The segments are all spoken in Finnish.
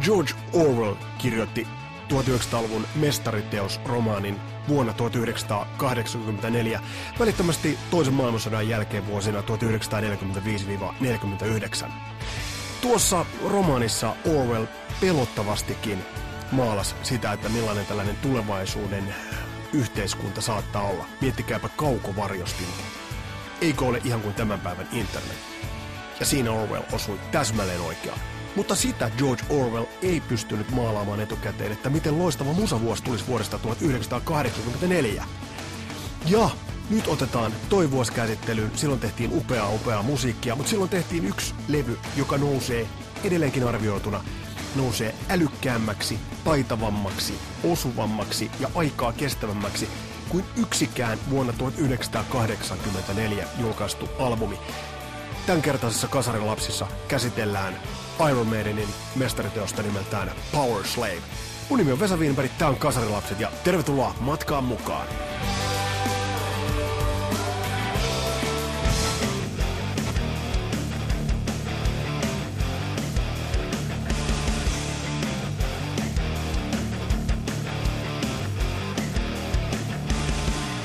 George Orwell kirjoitti 1900-luvun mestariteos-romaanin vuonna 1984, välittömästi toisen maailmansodan jälkeen vuosina 1945-49. Tuossa romaanissa Orwell pelottavastikin maalas sitä, että millainen tällainen tulevaisuuden yhteiskunta saattaa olla. Miettikääpä kaukovarjostinta. Eikö ole ihan kuin tämän päivän internet? Ja siinä Orwell osui täsmälleen oikeaan. Mutta sitä George Orwell ei pystynyt maalaamaan etukäteen, että miten loistava musavuosi tulisi vuodesta 1984. Ja nyt otetaan toi vuosi käsittelyyn. Silloin tehtiin upeaa, upeaa musiikkia, mutta silloin tehtiin yksi levy, joka nousee edelleenkin arvioituna nousee älykkäämmäksi, taitavammaksi, osuvammaksi ja aikaa kestävämmäksi kuin yksikään vuonna 1984 julkaistu albumi. Tämänkertaisessa Kasarilapsissa käsitellään Iron Maidenin mestariteosta nimeltään Power Slave. Mun nimi on Vesa Wienberg, tää on Kasarilapset ja tervetuloa matkaan mukaan!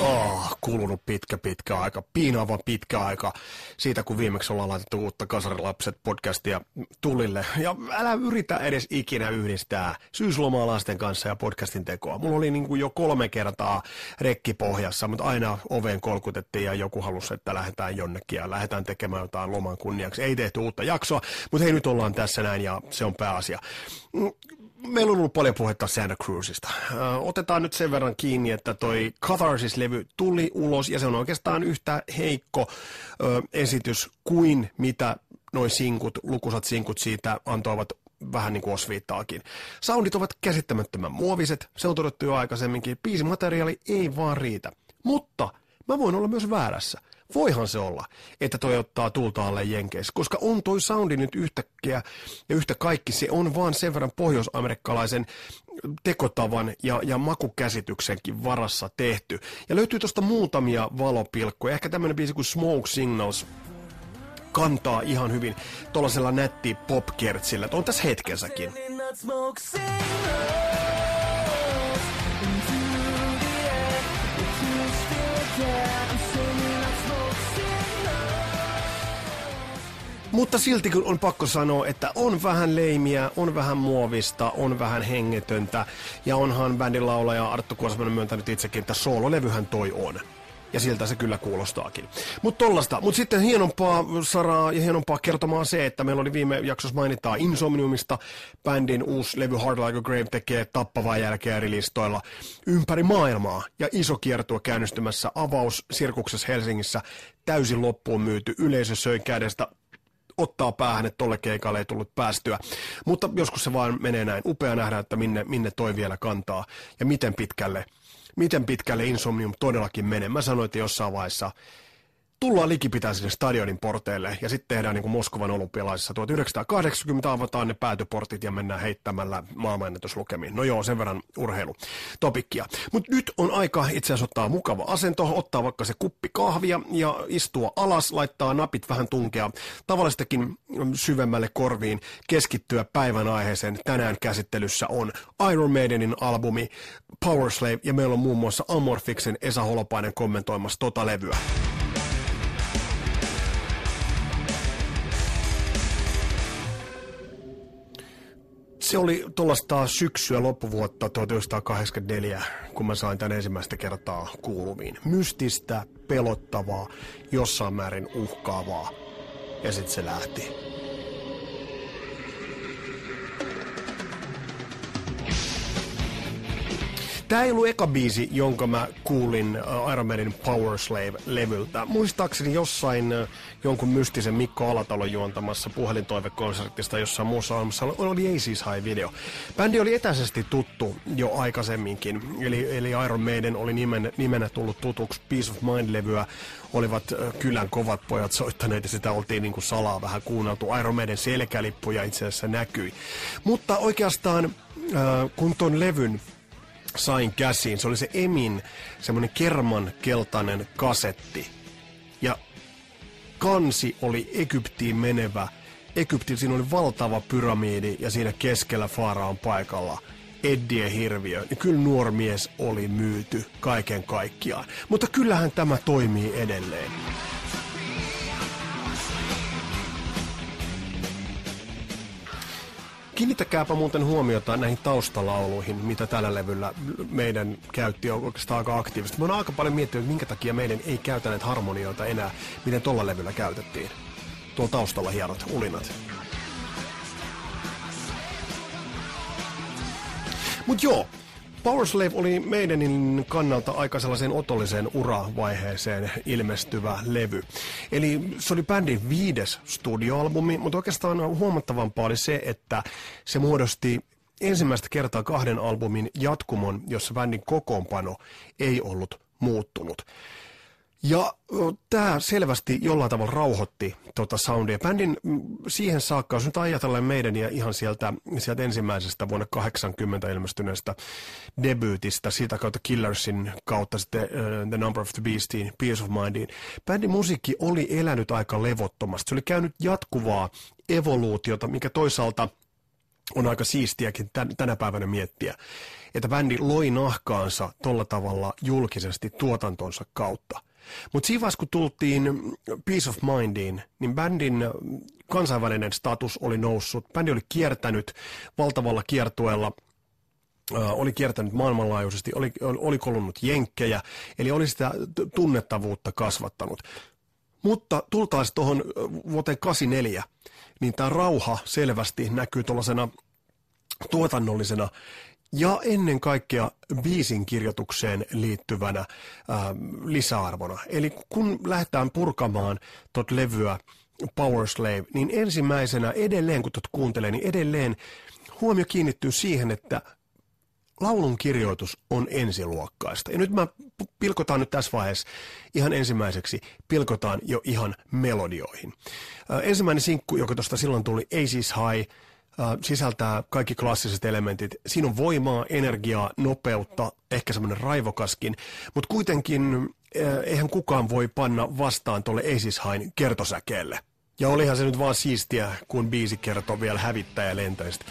Oh, kulunut pitkä pitkä aika, piinaavan pitkä aika siitä, kun viimeksi ollaan laitettu uutta Kasarilapset podcastia tulille. Ja älä yritä edes ikinä yhdistää syyslomaa lasten kanssa ja podcastin tekoa. Mulla oli niin kuin jo kolme kertaa rekki pohjassa, mutta aina oveen kolkutettiin ja joku halusi, että lähdetään jonnekin ja lähdetään tekemään jotain loman kunniaksi. Ei tehty uutta jaksoa, mutta hei nyt ollaan tässä näin ja se on pääasia meillä on ollut paljon puhetta Santa Cruzista. Otetaan nyt sen verran kiinni, että toi Catharsis-levy tuli ulos ja se on oikeastaan yhtä heikko ö, esitys kuin mitä noin sinkut, lukusat sinkut siitä antoivat vähän niin kuin osviittaakin. Soundit ovat käsittämättömän muoviset, se on todettu jo aikaisemminkin. Biisimateriaali ei vaan riitä. Mutta mä voin olla myös väärässä. Voihan se olla, että toi ottaa tulta alle Jenkeissä, koska on toi soundi nyt yhtäkkiä ja yhtä kaikki, se on vaan sen verran pohjoisamerikkalaisen tekotavan ja, ja makukäsityksenkin varassa tehty. Ja löytyy tosta muutamia valopilkkoja, ehkä tämmönen biisi kuin Smoke Signals, kantaa ihan hyvin tuollaisella nätti popkertsillä, on tässä hetkensäkin. Mutta silti kun on pakko sanoa, että on vähän leimiä, on vähän muovista, on vähän hengetöntä. Ja onhan bändin laulaja Arttu Kuosmanen myöntänyt itsekin, että soololevyhän toi on. Ja siltä se kyllä kuulostaakin. Mutta tollasta. Mutta sitten hienompaa saraa ja hienompaa kertomaan se, että meillä oli viime jaksossa mainitaan Insomniumista. Bändin uusi levy Hard Like a Grave tekee tappavaa jälkeä listoilla ympäri maailmaa. Ja iso kiertue käynnistymässä avaus Sirkuksessa Helsingissä täysin loppuun myyty. Yleisö söi kädestä ottaa päähän, että tolle keikalle ei tullut päästyä. Mutta joskus se vaan menee näin. Upea nähdä, että minne, minne toi vielä kantaa ja miten pitkälle, miten pitkälle Insomnium todellakin menee. Mä sanoin, että jossain vaiheessa tullaan likipitää sinne stadionin porteille ja sitten tehdään niin kuin Moskovan olympialaisissa 1980 avataan ne päätyportit ja mennään heittämällä maailmanennätyslukemiin. No joo, sen verran urheilutopikkia. Mutta nyt on aika itse asiassa ottaa mukava asento, ottaa vaikka se kuppi kahvia ja istua alas, laittaa napit vähän tunkea tavallistakin syvemmälle korviin, keskittyä päivän aiheeseen. Tänään käsittelyssä on Iron Maidenin albumi Power Slave ja meillä on muun muassa Amorphiksen Esa Holopainen kommentoimassa tota levyä. Se oli tuollaista syksyä loppuvuotta 1984, kun mä sain tämän ensimmäistä kertaa kuuluviin. Mystistä, pelottavaa, jossain määrin uhkaavaa. Ja sitten se lähti. Tämä ei ollut eka biisi, jonka mä kuulin äh, Iron Maiden Power Slave-levyltä. Muistaakseni jossain äh, jonkun mystisen Mikko Alatalon juontamassa puhelintoivekonsertista jossain muussa olemassa oli Aces High-video. Bändi oli etäisesti tuttu jo aikaisemminkin, eli, eli Iron Maiden oli nimen, nimenä tullut tutuksi Peace of Mind-levyä olivat äh, kylän kovat pojat soittaneet ja sitä oltiin niin kuin salaa vähän kuunneltu. Iron Maiden selkälippuja itse asiassa näkyi. Mutta oikeastaan kun ton levyn sain käsiin. Se oli se Emin semmoinen kerman keltainen kasetti. Ja kansi oli Egyptiin menevä Egyptin, siinä oli valtava pyramiidi ja siinä keskellä Faaraon paikalla Eddie Hirviö, niin kyllä nuori mies oli myyty kaiken kaikkiaan. Mutta kyllähän tämä toimii edelleen. Kiinnittäkääpä muuten huomiota näihin taustalauluihin, mitä tällä levyllä meidän käytti oikeastaan aika aktiivisesti. Mä oon aika paljon miettinyt, että minkä takia meidän ei käytä näitä harmonioita enää, miten tuolla levyllä käytettiin. Tuolla taustalla hienot ulinat. Mut joo, Powerslave oli meidänin kannalta aika sellaisen otolliseen uravaiheeseen ilmestyvä levy. Eli se oli bändin viides studioalbumi, mutta oikeastaan huomattavampaa oli se, että se muodosti ensimmäistä kertaa kahden albumin jatkumon, jossa bändin kokoonpano ei ollut muuttunut. Ja tämä selvästi jollain tavalla rauhoitti tota soundia. Bändin siihen saakka, jos nyt ajatellaan meidän ja ihan sieltä, sieltä ensimmäisestä vuonna 80 ilmestyneestä debyytistä, siitä kautta Killersin kautta sitten uh, The Number of the Beastiin, Peace of Mindiin. Bändin musiikki oli elänyt aika levottomasti. Se oli käynyt jatkuvaa evoluutiota, mikä toisaalta on aika siistiäkin tänä päivänä miettiä, että bändi loi nahkaansa tolla tavalla julkisesti tuotantonsa kautta. Mutta siinä vaiheessa, kun tultiin Peace of Mindiin, niin bändin kansainvälinen status oli noussut. Bändi oli kiertänyt valtavalla kiertueella oli kiertänyt maailmanlaajuisesti, oli, oli kolunut jenkkejä, eli oli sitä tunnettavuutta kasvattanut. Mutta tultaisiin tuohon vuoteen 84, niin tämä rauha selvästi näkyy tuollaisena tuotannollisena ja ennen kaikkea biisin kirjoitukseen liittyvänä äh, lisäarvona. Eli kun lähdetään purkamaan tot levyä Power Slave, niin ensimmäisenä edelleen, kun tot kuuntelee, niin edelleen huomio kiinnittyy siihen, että laulun kirjoitus on ensiluokkaista. Ja nyt mä pilkotaan nyt tässä vaiheessa ihan ensimmäiseksi, pilkotaan jo ihan melodioihin. Äh, ensimmäinen sinkku, joka tuosta silloin tuli, High, Äh, sisältää kaikki klassiset elementit. Siinä on voimaa, energiaa, nopeutta, ehkä semmoinen raivokaskin, mutta kuitenkin äh, eihän kukaan voi panna vastaan tuolle Hain kertosäkeelle. Ja olihan se nyt vaan siistiä, kun biisi kertoo vielä hävittäjälentäjistä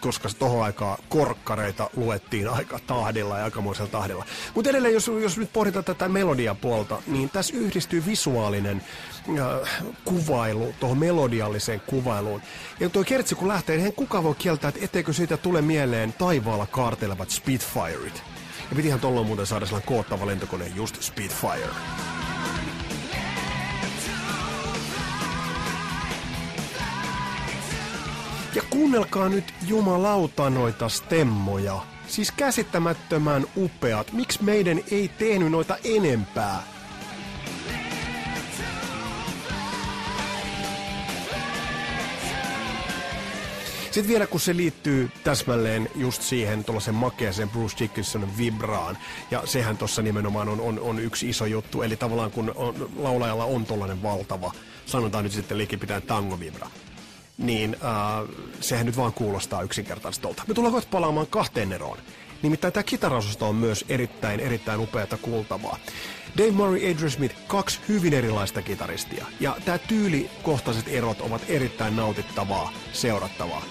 koska tohon aikaa korkkareita luettiin aika tahdilla ja aikamoisella tahdilla. Mutta edelleen, jos, jos nyt pohditaan tätä melodiapuolta, niin tässä yhdistyy visuaalinen äh, kuvailu tuohon melodialliseen kuvailuun. Ja tuo kertsi kun lähtee, niin kukaan voi kieltää, että etteikö siitä tule mieleen taivaalla kaartelevat Spitfireit. Ja pitihän tuolloin muuten saada sellainen koottava lentokone just Spitfire. Ja kuunnelkaa nyt jumalauta noita stemmoja. Siis käsittämättömän upeat. Miksi meidän ei tehnyt noita enempää? Sitten vielä kun se liittyy täsmälleen just siihen tuollaisen makeaseen Bruce Dickinsonin vibraan, ja sehän tuossa nimenomaan on, on, on yksi iso juttu, eli tavallaan kun on, laulajalla on tuollainen valtava, sanotaan nyt sitten liikipitään tangovibra, niin äh, sehän nyt vaan kuulostaa yksinkertaisesti tuolta. Me tullaan kohta palaamaan kahteen eroon. Nimittäin tämä kitaraosasto on myös erittäin, erittäin upeata kuultavaa. Dave Murray, Adrian Smith, kaksi hyvin erilaista kitaristia. Ja tämä tyylikohtaiset erot ovat erittäin nautittavaa, seurattavaa.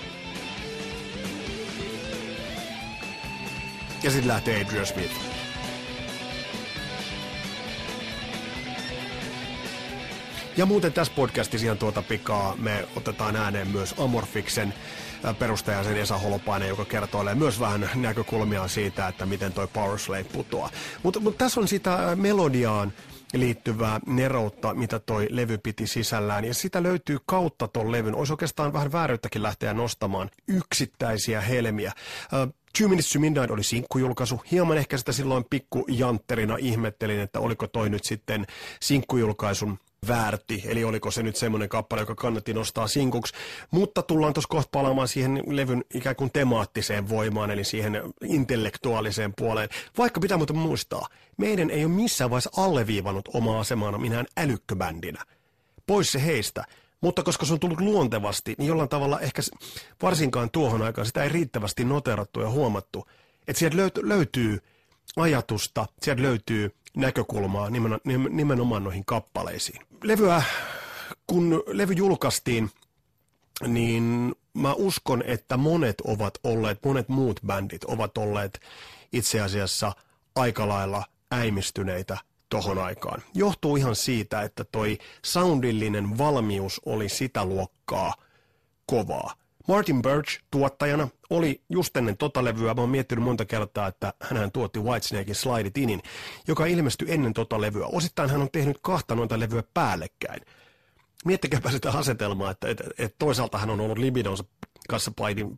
Ja sitten lähtee Adrian Smith. Ja muuten tässä podcastissa ihan tuota pikaa me otetaan ääneen myös Amorfiksen perustaja sen Esa Holopainen, joka kertoo myös vähän näkökulmia siitä, että miten toi Power Slave putoaa. Mutta mut tässä on sitä melodiaan liittyvää neroutta, mitä toi levy piti sisällään. Ja sitä löytyy kautta ton levyn. Olisi oikeastaan vähän vääryyttäkin lähteä nostamaan yksittäisiä helmiä. Uh, Two Minutes to Midnight oli sinkkujulkaisu. Hieman ehkä sitä silloin pikku jantterina ihmettelin, että oliko toi nyt sitten sinkkujulkaisun väärti, eli oliko se nyt semmoinen kappale, joka kannatti nostaa sinkuksi. Mutta tullaan tuossa kohta palaamaan siihen levyn ikään kuin temaattiseen voimaan, eli siihen intellektuaaliseen puoleen. Vaikka pitää muuten muistaa, meidän ei ole missään vaiheessa alleviivannut omaa asemaana minään älykköbändinä. Pois se heistä. Mutta koska se on tullut luontevasti, niin jollain tavalla ehkä varsinkaan tuohon aikaan sitä ei riittävästi noterattu ja huomattu. Että sieltä löytyy ajatusta, sieltä löytyy näkökulmaa nimenomaan noihin kappaleisiin. Levyä, kun levy julkaistiin, niin mä uskon, että monet ovat olleet, monet muut bändit ovat olleet itse asiassa aika lailla äimistyneitä tohon aikaan. Johtuu ihan siitä, että toi soundillinen valmius oli sitä luokkaa kovaa. Martin Birch tuottajana oli just ennen tota levyä, mä oon miettinyt monta kertaa, että hän tuotti Whitesnakein Slide Inin, joka ilmestyi ennen tota levyä. Osittain hän on tehnyt kahta noita levyä päällekkäin. Miettikääpä sitä asetelmaa, että, että, että toisaalta hän on ollut Libidonsa kanssa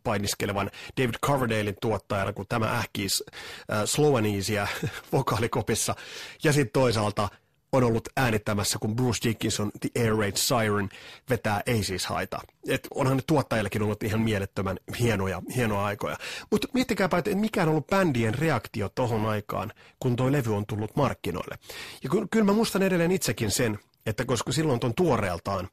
painiskelevan David Coverdalein tuottajana, kun tämä ähkii äh, slow vokaalikopissa. Ja sitten toisaalta on ollut äänittämässä, kun Bruce Dickinson The Air Raid Siren vetää Ei siis haita. Et onhan ne tuottajillekin ollut ihan mielettömän hienoja, hienoja aikoja. Mutta miettikääpä, että mikä on ollut bändien reaktio tohon aikaan, kun toi levy on tullut markkinoille. Ja ky- kyllä mä muistan edelleen itsekin sen, että koska silloin ton tuoreeltaan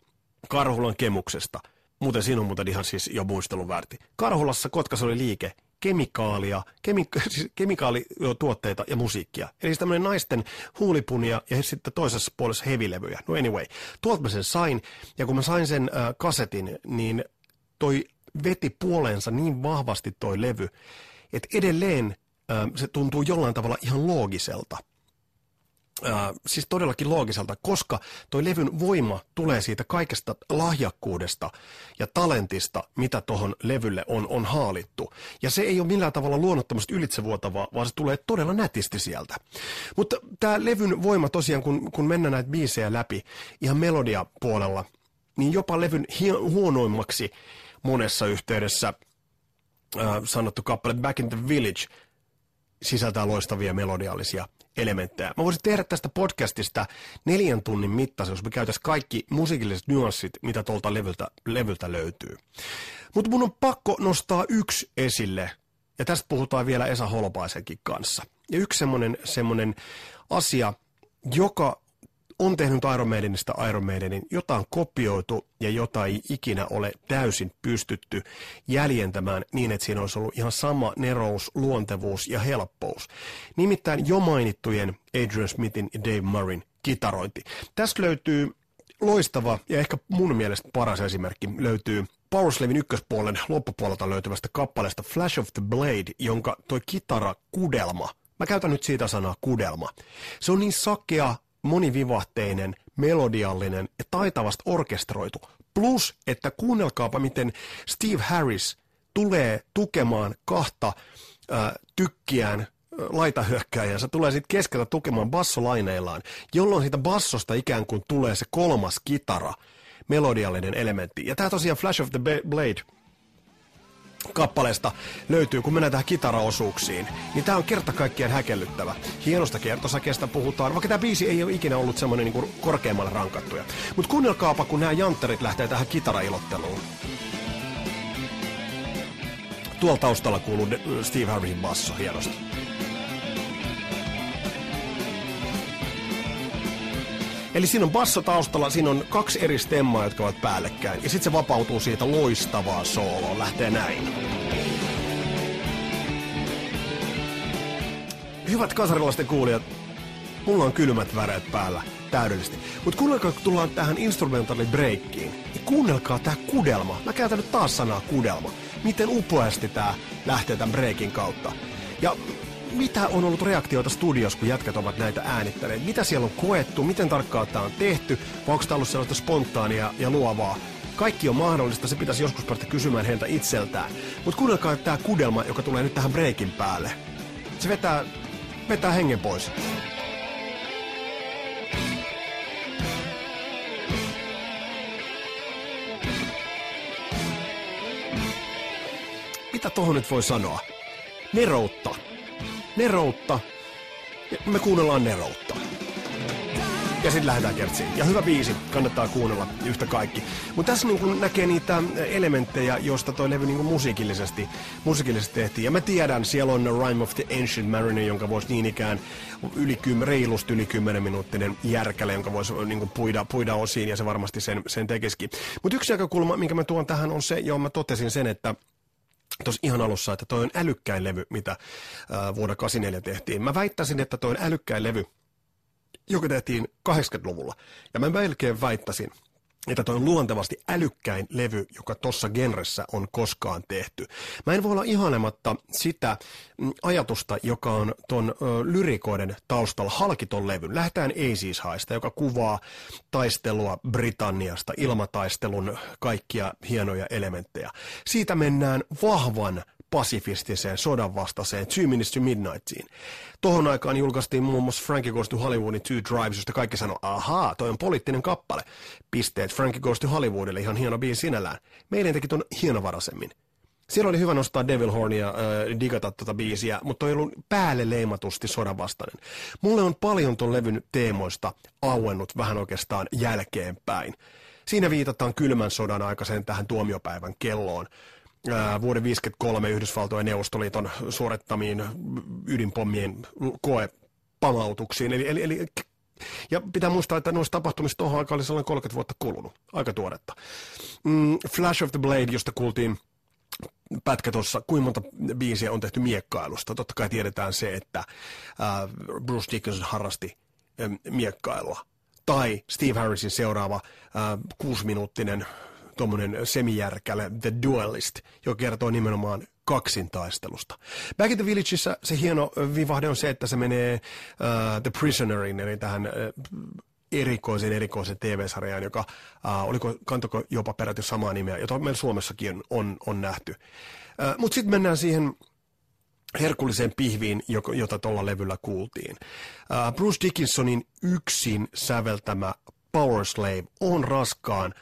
Karhulan kemuksesta, muuten siinä on muuten ihan siis jo muistelun väärti. Karhulassa Kotkassa oli liike, kemikaalia, kemi, siis kemikaalituotteita ja musiikkia. Eli siis tämmöinen naisten huulipunia ja sitten toisessa puolessa hevilevyjä. No anyway, tuolta mä sen sain, ja kun mä sain sen äh, kasetin, niin toi veti puoleensa niin vahvasti toi levy, että edelleen äh, se tuntuu jollain tavalla ihan loogiselta – Äh, siis todellakin loogiselta, koska toi levyn voima tulee siitä kaikesta lahjakkuudesta ja talentista, mitä tuohon levylle on, on haalittu. Ja se ei ole millään tavalla luonnottomasti ylitsevuotavaa, vaan se tulee todella nätisti sieltä. Mutta tämä levyn voima tosiaan, kun, kun mennään näitä biisejä läpi ihan melodiapuolella, niin jopa levyn hi- huonoimmaksi monessa yhteydessä äh, sanottu kappale Back in the Village sisältää loistavia melodiallisia elementtejä. Mä voisin tehdä tästä podcastista neljän tunnin mittaisen, jos me käytäisiin kaikki musiikilliset nyanssit, mitä tuolta levyltä, levyltä löytyy. Mutta mun on pakko nostaa yksi esille, ja tästä puhutaan vielä Esa Holopaisenkin kanssa. Ja yksi semmoinen, asia, joka on tehnyt Iron Maidenista Iron Maidenin, jota on kopioitu ja jota ei ikinä ole täysin pystytty jäljentämään niin, että siinä olisi ollut ihan sama nerous, luontevuus ja helppous. Nimittäin jo mainittujen Adrian Smithin ja Dave Murrayn kitarointi. Tästä löytyy loistava ja ehkä mun mielestä paras esimerkki löytyy Powerslavin ykköspuolen loppupuolelta löytyvästä kappaleesta Flash of the Blade, jonka toi kitara kudelma, mä käytän nyt siitä sanaa kudelma, se on niin sakea, monivivahteinen, melodiallinen ja taitavasti orkestroitu. Plus, että kuunnelkaapa, miten Steve Harris tulee tukemaan kahta äh, tykkiään laitahyökkääjänsä tulee sitten keskeltä tukemaan bassolaineillaan, jolloin siitä bassosta ikään kuin tulee se kolmas kitara, melodiallinen elementti. Ja tämä tosiaan Flash of the Blade kappaleesta löytyy, kun mennään tähän kitaraosuuksiin, niin tämä on kerta kaikkiaan häkellyttävä. Hienosta kertosakeesta puhutaan, vaikka tämä biisi ei ole ikinä ollut semmoinen niin korkeammalle rankattuja. Mutta kuunnelkaapa, kun nämä jantterit lähtee tähän kitarailotteluun. Tuolla taustalla kuuluu Steve Harrisin basso hienosti. Eli siinä on basso taustalla, siinä on kaksi eri stemmaa, jotka ovat päällekkäin. Ja sitten se vapautuu siitä loistavaa sooloa. Lähtee näin. Hyvät kasarilaisten kuulijat, mulla on kylmät väreet päällä täydellisesti. Mutta kuunnelkaa, kun tullaan tähän instrumentaali breakkiin, niin kuunnelkaa tää kudelma. Mä käytän nyt taas sanaa kudelma. Miten upeasti tää lähtee tämän breakin kautta. Ja mitä on ollut reaktioita studiossa, kun jätkät ovat näitä äänittäneet? Mitä siellä on koettu? Miten tarkkaan tämä on tehty? Vai onko tämä ollut sellaista spontaania ja luovaa? Kaikki on mahdollista, se pitäisi joskus päästä kysymään heiltä itseltään. Mutta kuunnelkaa tämä kudelma, joka tulee nyt tähän breakin päälle. Se vetää, vetää hengen pois. Mitä tohon nyt voi sanoa? Neroutta Neroutta. Ja me kuunnellaan Neroutta. Ja sitten lähdetään kertsiin. Ja hyvä biisi, kannattaa kuunnella yhtä kaikki. Mutta tässä niin näkee niitä elementtejä, joista toi levy niin musiikillisesti, musiikillisesti tehtiin. Ja mä tiedän, siellä on Rhyme of the Ancient Mariner, jonka voisi niin ikään yli kym, reilusti yli 10 minuuttinen järkäle, jonka voisi niin puida, puida osiin, ja se varmasti sen, sen tekisikin. Mutta yksi näkökulma, minkä mä tuon tähän, on se, johon mä totesin sen, että tuossa ihan alussa, että toi on älykkäin levy, mitä ää, vuonna 84 tehtiin. Mä väittäisin, että toi on älykkäin levy, joka tehtiin 80-luvulla. Ja mä melkein väittäisin, että toi on luontevasti älykkäin levy, joka tuossa genressä on koskaan tehty. Mä en voi olla ihanematta sitä mm, ajatusta, joka on ton ö, lyrikoiden taustalla halkiton levyn. Lähdetään Aces Haista, joka kuvaa taistelua Britanniasta, ilmataistelun kaikkia hienoja elementtejä. Siitä mennään vahvan pasifistiseen sodanvastaiseen Two Minutes to Midnightiin. Tohon aikaan julkaistiin muun muassa Frankie Goes to Hollywoodin Two Drives, josta kaikki sanoi, ahaa, toi on poliittinen kappale. Pisteet Frankie Goes to Hollywoodille, ihan hieno biisi sinällään. Meidän teki ton hienovaraisemmin. Siellä oli hyvä nostaa Devil Hornia, äh, digata tuota biisiä, mutta ei ollut päälle leimatusti sodanvastainen. Mulle on paljon ton levyn teemoista auennut vähän oikeastaan jälkeenpäin. Siinä viitataan kylmän sodan aikaiseen tähän tuomiopäivän kelloon vuoden 1953 Yhdysvaltojen Neuvostoliiton suorittamiin ydinpommien koepamautuksiin. Eli, eli, eli ja pitää muistaa, että noista tapahtumista tuohon aikaan oli sellainen 30 vuotta kulunut. Aika tuoretta. Mm, Flash of the Blade, josta kuultiin pätkä tuossa, kuinka monta biisiä on tehty miekkailusta. Totta kai tiedetään se, että äh, Bruce Dickinson harrasti äh, miekkailua. Tai Steve Harrisin seuraava äh, kuusiminuuttinen tuommoinen semijärkäle The Duelist, joka kertoo nimenomaan kaksintaistelusta. Back in the Villageissa se hieno vivahde on se, että se menee uh, The Prisonerin, eli tähän uh, erikoisen erikoisen TV-sarjaan, joka uh, oliko, kantoko jopa peräti samaa nimeä, jota meillä Suomessakin on, on nähty. Uh, Mutta sitten mennään siihen herkulliseen pihviin, jota tuolla levyllä kuultiin. Uh, Bruce Dickinsonin yksin säveltämä Power Slave on raskaan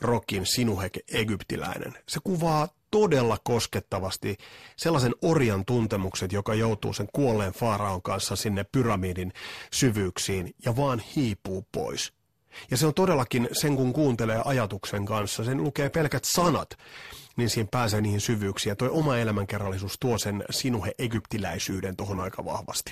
rokin sinuheke egyptiläinen. Se kuvaa todella koskettavasti sellaisen orjan tuntemukset, joka joutuu sen kuolleen faaraon kanssa sinne pyramidin syvyyksiin ja vaan hiipuu pois. Ja se on todellakin sen, kun kuuntelee ajatuksen kanssa, sen lukee pelkät sanat, niin siinä pääsee niihin syvyyksiin. Ja toi oma elämänkerrallisuus tuo sen sinuhe egyptiläisyyden tuohon aika vahvasti.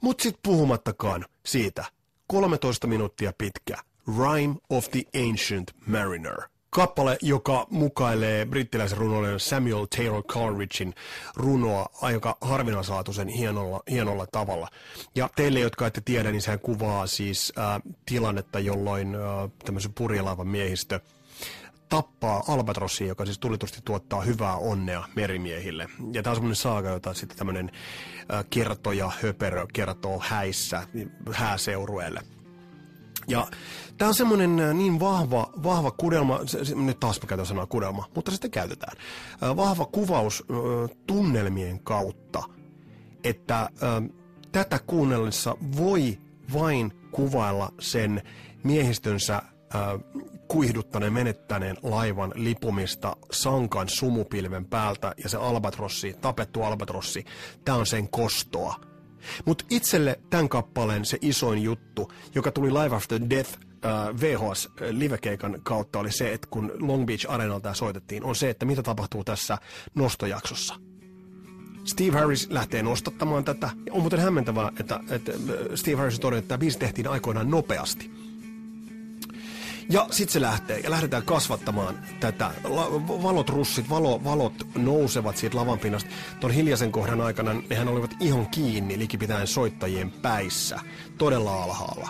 Mutta sitten puhumattakaan siitä, 13 minuuttia pitkä Rhyme of the Ancient Mariner. Kappale, joka mukailee brittiläisen runoilijan Samuel Taylor Coleridgein runoa aika harvinaislaatuisen hienolla, hienolla tavalla. Ja teille, jotka ette tiedä, niin sehän kuvaa siis äh, tilannetta, jolloin äh, tämmöisen purjelaivan miehistö tappaa albatrossia, joka siis tulitusti tuottaa hyvää onnea merimiehille. Ja tämä on semmoinen saaga, jota sitten tämmöinen äh, kertoja höperö kertoo häissä hääseurueelle. Ja tämä on semmoinen äh, niin vahva, vahva kudelma, se, se, nyt taas mä käytän sanaa kudelma, mutta sitten käytetään. Äh, vahva kuvaus äh, tunnelmien kautta, että tätä kuunnellessa voi vain kuvailla sen miehistönsä kuihduttaneen menettäneen laivan lipumista sankan sumupilven päältä ja se albatrossi, tapettu albatrossi, tämä on sen kostoa mutta itselle tämän kappaleen se isoin juttu, joka tuli Live After Death uh, VHS livekeikan kautta oli se, että kun Long Beach Arenalta soitettiin, on se, että mitä tapahtuu tässä nostojaksossa. Steve Harris lähtee nostattamaan tätä. On muuten hämmentävää, että, että Steve Harris todennut, että tämä biisi tehtiin aikoinaan nopeasti. Ja sitten se lähtee ja lähdetään kasvattamaan tätä. La- valot russit, valo, valot nousevat siitä lavan pinnasta. Hiljaisen kohdan aikana nehän olivat ihan kiinni likipitäen soittajien päissä. Todella alhaalla.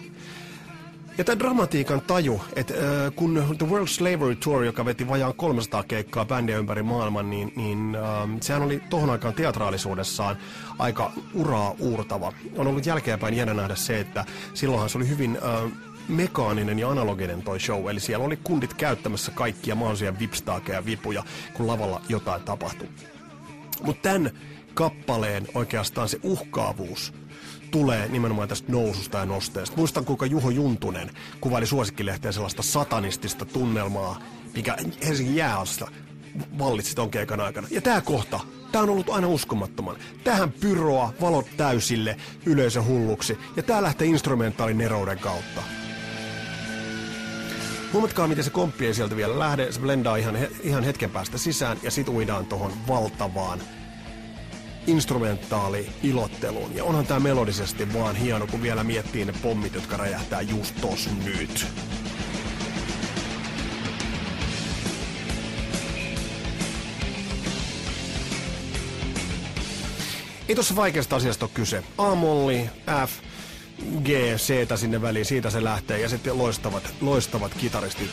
Ja tämä dramatiikan taju, että äh, kun The World Slavery Tour, joka veti vajaan 300 keikkaa bändiä ympäri maailman, niin, niin äh, sehän oli tohon aikaan teatraalisuudessaan aika uraa uurtava. On ollut jälkeenpäin jännä nähdä se, että silloinhan se oli hyvin äh, mekaaninen ja analoginen toi show, eli siellä oli kundit käyttämässä kaikkia mahdollisia vipstaakeja vipuja, kun lavalla jotain tapahtui. Mutta tämän kappaleen oikeastaan se uhkaavuus tulee nimenomaan tästä noususta ja nosteesta. Muistan, kuinka Juho Juntunen kuvaili suosikkilehteen sellaista satanistista tunnelmaa, mikä Helsingin jäässä vallitsi ton keikan aikana. Ja tämä kohta, tämä on ollut aina uskomattoman. Tähän pyroa, valot täysille, yleisö hulluksi. Ja tää lähtee instrumentaalin nerouden kautta. Huomatkaa, miten se komppi ei sieltä vielä lähde. Se blendaa ihan, ihan hetken päästä sisään ja sit uidaan tohon valtavaan instrumentaali ilotteluun. Ja onhan tää melodisesti vaan hieno, kun vielä miettii ne pommit, jotka räjähtää just tos nyt. Ei tuossa vaikeasta asiasta ole kyse. A-molli, F, G, C sinne väliin, siitä se lähtee, ja sitten loistavat, loistavat kitaristit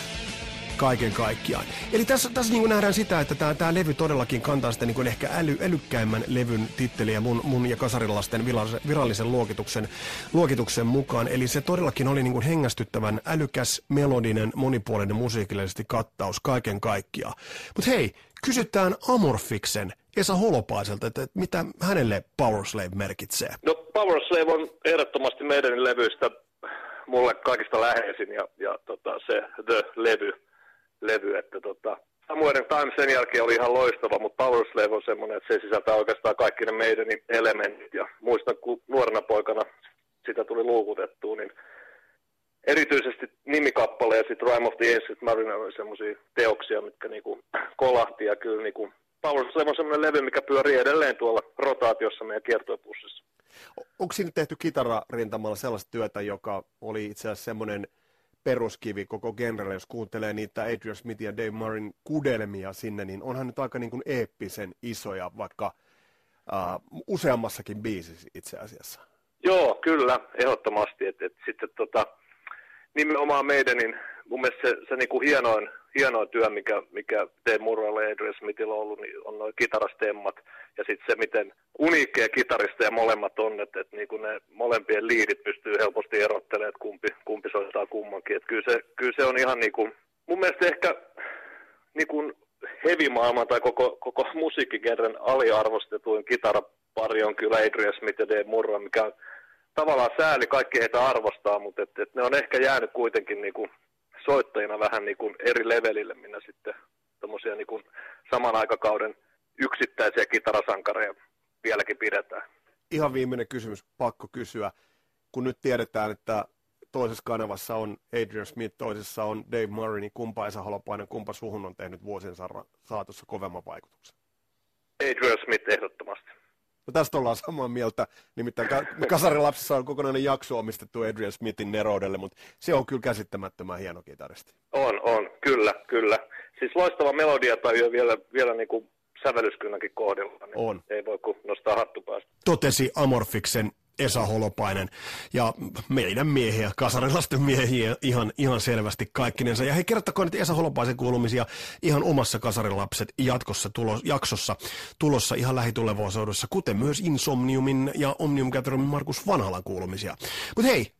kaiken kaikkiaan. Eli tässä, tässä niin nähdään sitä, että tämä, tämä levy todellakin kantaa sitä niin ehkä äly, älykkäimmän levyn titteliä mun, mun ja kasarilasten virallisen, virallisen luokituksen, luokituksen mukaan. Eli se todellakin oli niin hengästyttävän älykäs, melodinen, monipuolinen musiikillisesti kattaus kaiken kaikkiaan. Mutta hei, kysytään Amorfiksen Esa Holopaiselta, että mitä hänelle Powerslave merkitsee? No Powerslave on ehdottomasti meidän levyistä mulle kaikista läheisin ja, ja tota, se The-levy levy, että tota, Samuelen Time sen jälkeen oli ihan loistava, mutta Power Slave on semmoinen, että se sisältää oikeastaan kaikki ne meidän elementit. Ja muistan, kun nuorena poikana sitä tuli luukutettua, niin erityisesti nimikappale ja sitten Rime of the Ancient Mariner oli semmoisia teoksia, mitkä niinku kolahti ja kyllä niinku Power Slave on semmoinen levy, mikä pyörii edelleen tuolla rotaatiossa meidän kiertopussissa. Onko siinä tehty kitararintamalla sellaista työtä, joka oli itse asiassa semmoinen – peruskivi koko genrelle, jos kuuntelee niitä Adrian Smith ja Dave Murrayn kudelmia sinne, niin onhan nyt aika niin kuin eeppisen isoja, vaikka uh, useammassakin biisissä itse asiassa. Joo, kyllä, ehdottomasti. Et, et sitten tota, nimenomaan meidän, niin mun mielestä se, se niinku hienoin, hienoin työ, mikä, mikä Dave Murraylla ja Adrian Smithillä on ollut, niin on noin kitarastemmat. Ja sitten se, miten uniikkeja kitaristeja molemmat on, että, että niin ne molempien liidit pystyy helposti erottelemaan, että kumpi, kumpi soittaa kummankin. Että kyllä, se, kyllä se on ihan niin kuin, mun mielestä ehkä niin kuin heavy-maailman tai koko, koko musiikkikerran aliarvostetuin kitarapari on kyllä Adrian Smith ja Dave Murray, mikä on tavallaan sääli, kaikki heitä arvostaa, mutta et, et ne on ehkä jäänyt kuitenkin niin kuin soittajina vähän niin kuin eri levelille, minä sitten tommosia niin kuin saman aikakauden yksittäisiä kitarasankareja vieläkin pidetään. Ihan viimeinen kysymys, pakko kysyä. Kun nyt tiedetään, että toisessa kanavassa on Adrian Smith, toisessa on Dave Murray, niin kumpa Esa Holopainen, kumpa suhun on tehnyt vuosien saatossa kovemman vaikutuksen? Adrian Smith ehdottomasti. No tästä ollaan samaa mieltä, nimittäin Kasarilapsissa on kokonainen jakso omistettu Adrian Smithin neroudelle, mutta se on kyllä käsittämättömän hieno kitaristi. On, on, kyllä, kyllä. Siis loistava melodia tai vielä, vielä niin kuin sävellyskynänkin kohdilla, niin on. ei voi kuin nostaa hattu päästä. Totesi Amorfiksen Esa Holopainen ja meidän miehiä, kasarilasten miehiä ihan, ihan selvästi kaikkinensa. Ja hei, kerrottakoon nyt Esa Holopaisen kuulumisia ihan omassa Kasarilapset jatkossa tulos, jaksossa tulossa ihan lähitulevaisuudessa, kuten myös Insomniumin ja Omnium Gatherumin Markus Vanhalan kuulumisia. Mutta hei,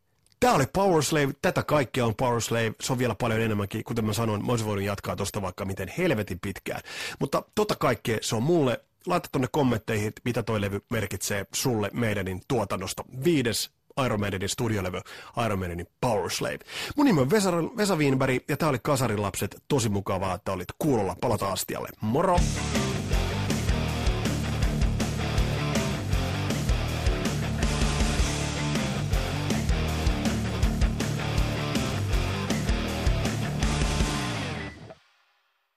Tämä oli Power Slave, tätä kaikkea on Power Slave, se on vielä paljon enemmänkin, kuten mä sanoin, mä olisin voinut jatkaa tuosta vaikka miten helvetin pitkään. Mutta tota kaikkea se on mulle, laita tuonne kommentteihin, mitä toi levy merkitsee sulle meidänin tuotannosta. Viides Iron Maidenin studiolevy Iron Maidenin Power Slave. Mun nimi on Vesa, Vesa Wienberg ja tää oli Kasarin lapset. Tosi mukavaa, että olit kuulolla. Palataan astialle. Moro!